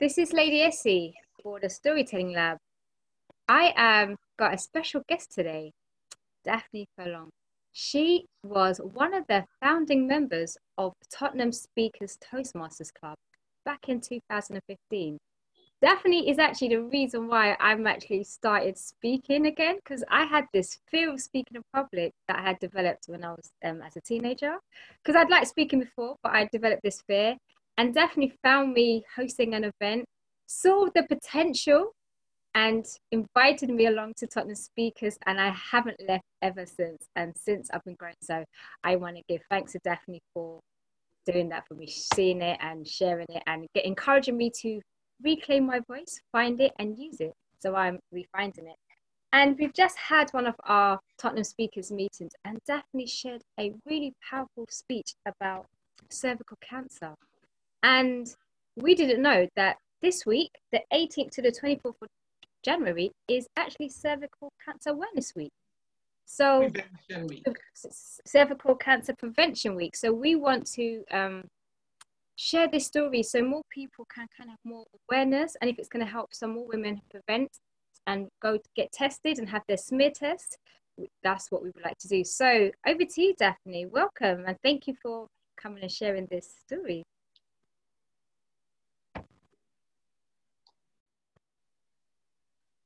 This is Lady Esi for the Storytelling Lab. I am got a special guest today, Daphne Furlonge. She was one of the founding members of Tottenham Speakers Toastmasters Club back in 2015. Daphne is actually the reason why I'm actually started speaking again because I had this fear of speaking in public that I had developed when I was um, as a teenager. Because I'd like speaking before, but I developed this fear and Daphne found me hosting an event, saw the potential, and invited me along to Tottenham Speakers, and I haven't left ever since. And since I've been growing, so I want to give thanks to Daphne for doing that for me, seeing it and sharing it, and get, encouraging me to reclaim my voice, find it, and use it. So I'm refinding it. And we've just had one of our Tottenham Speakers meetings, and Daphne shared a really powerful speech about cervical cancer. And we didn't know that this week, the 18th to the 24th of January, is actually Cervical Cancer Awareness Week. So, week. Cervical Cancer Prevention Week. So, we want to um, share this story so more people can kind of have more awareness. And if it's going to help some more women prevent and go get tested and have their smear test, that's what we would like to do. So, over to you, Daphne. Welcome and thank you for coming and sharing this story.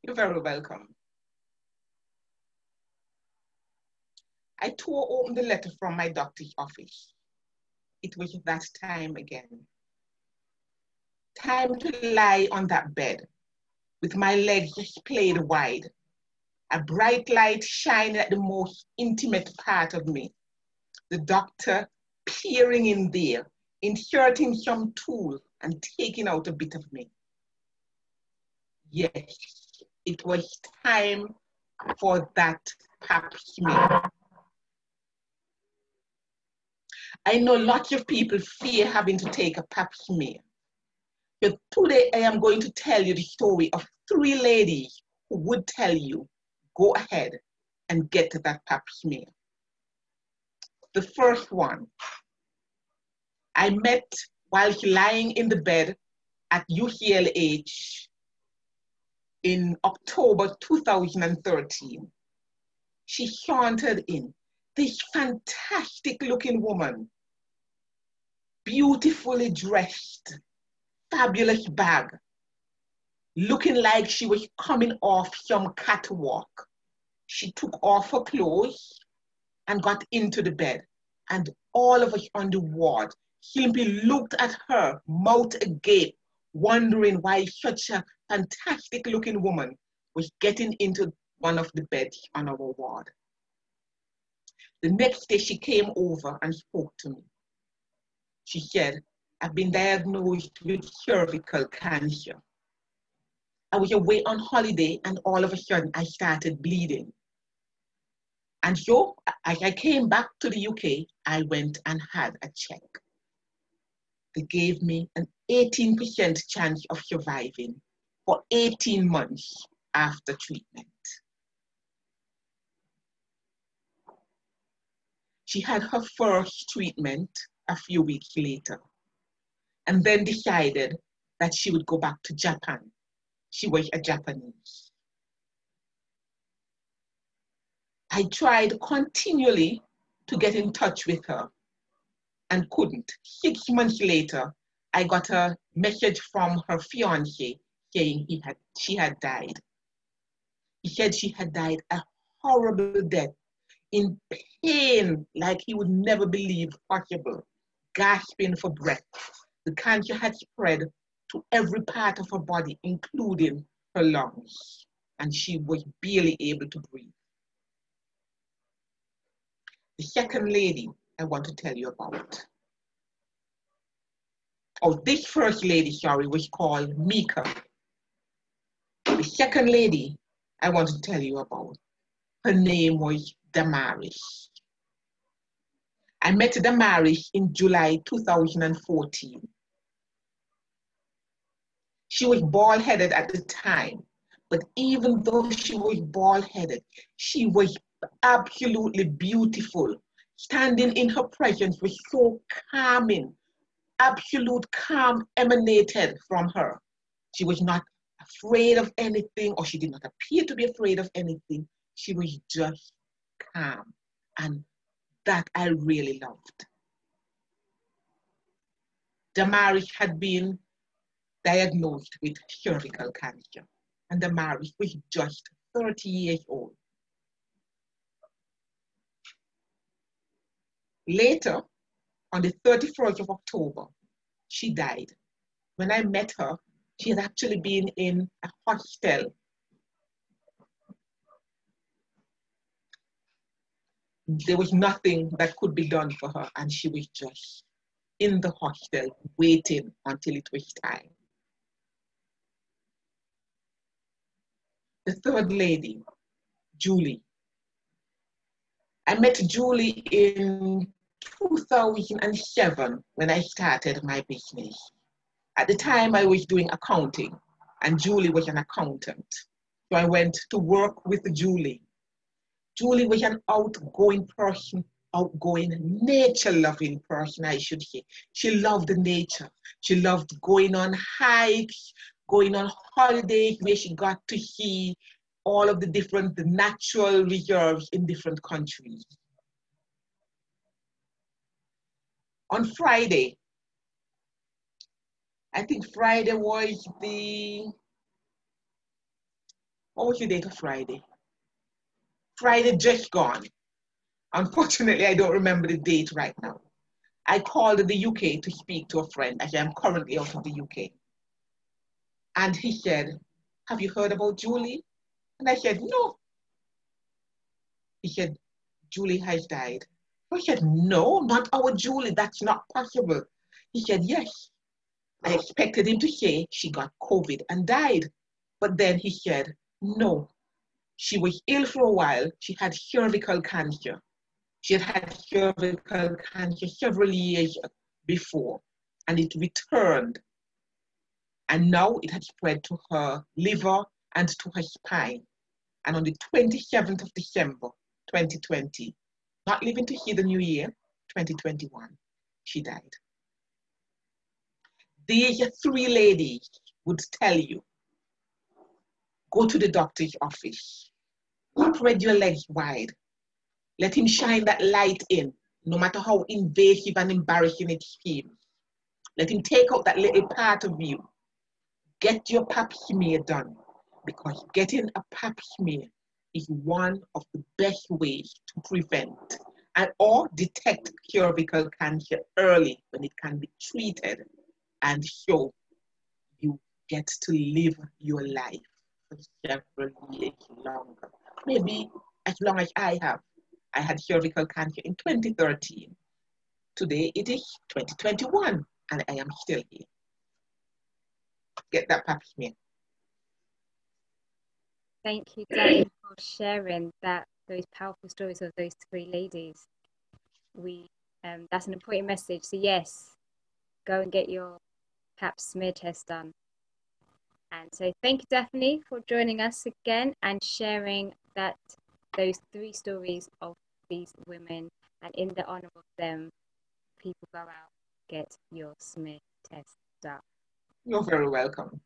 You're very welcome. I tore open the letter from my doctor's office. It was that time again. Time to lie on that bed with my legs splayed wide, a bright light shining at the most intimate part of me. The doctor peering in there, inserting some tool and taking out a bit of me. Yes, it was time for that pap smear. I know lots of people fear having to take a pap smear. But today I am going to tell you the story of three ladies who would tell you, go ahead and get to that pap smear. The first one, I met while lying in the bed at UCLH in October 2013. She sauntered in, this fantastic looking woman, beautifully dressed, fabulous bag, looking like she was coming off some catwalk. She took off her clothes and got into the bed. And all of us on the ward simply looked at her, mouth agape, wondering why such a fantastic looking woman was getting into one of the beds on our ward. The next day she came over and spoke to me. She said, I've been diagnosed with cervical cancer. I was away on holiday and all of a sudden I started bleeding. And so as I came back to the UK, I went and had a check. They gave me an 18% chance of surviving for 18 months after treatment. She had her first treatment a few weeks later and then decided that she would go back to Japan. She was a Japanese. I tried continually to get in touch with her and couldn't. Six months later, I got a message from her fiance he had, she had died. He said she had died a horrible death in pain like he would never believe possible, gasping for breath. The cancer had spread to every part of her body, including her lungs, and she was barely able to breathe. The second lady I want to tell you about. Oh, this first lady, sorry, was called Mika. Second lady I want to tell you about, her name was Damaris. I met Damaris in July 2014. She was bald headed at the time, but even though she was bald headed, she was absolutely beautiful. Standing in her presence was so calming. Absolute calm emanated from her. She was not afraid of anything, or she did not appear to be afraid of anything. She was just calm. And that I really loved. Damaris had been diagnosed with cervical cancer, and Damaris was just 30 years old. Later, on the 31st of October, she died. When I met her, she had actually been in a hostel. There was nothing that could be done for her, and she was just in the hostel waiting until it was time. The third lady, Julie. I met Julie in 2007 when I started my business. At the time, I was doing accounting, and Julie was an accountant. So I went to work with Julie. Julie was an outgoing person, outgoing, nature loving person, I should say. She loved nature. She loved going on hikes, going on holidays where she got to see all of the different natural reserves in different countries. On Friday, I think Friday was the, what was the date of Friday? Friday just gone. Unfortunately, I don't remember the date right now. I called the UK to speak to a friend as I'm currently out of the UK. And he said, Have you heard about Julie? And I said, No. He said, Julie has died. I said, No, not our Julie. That's not possible. He said, Yes. I expected him to say she got COVID and died. But then he said, No. She was ill for a while. She had cervical cancer. She had had cervical cancer several years before, and it returned and now it had spread to her liver and to her spine. And on the 27th of December, 2020, not living to see the new year, 2021, she died. These three ladies would tell you, go to the doctor's office, spread your legs wide, let him shine that light in, no matter how invasive and embarrassing it seems. Let him take out that little part of you. Get your pap smear done because getting a pap smear is one of the best ways to prevent and or detect cervical cancer early when it can be treated and so you get to live your life for several years longer. Maybe as long as I have. I had cervical cancer in 2013. Today it is 2021 and I am still here get that pap smear. Thank you, Danny, for sharing that those powerful stories of those three ladies. We um, that's an important message. So yes, go and get your pap smear test done. And so thank you, Daphne, for joining us again and sharing that those three stories of these women. And in the honor of them, people go out get your smear test done. You're very welcome.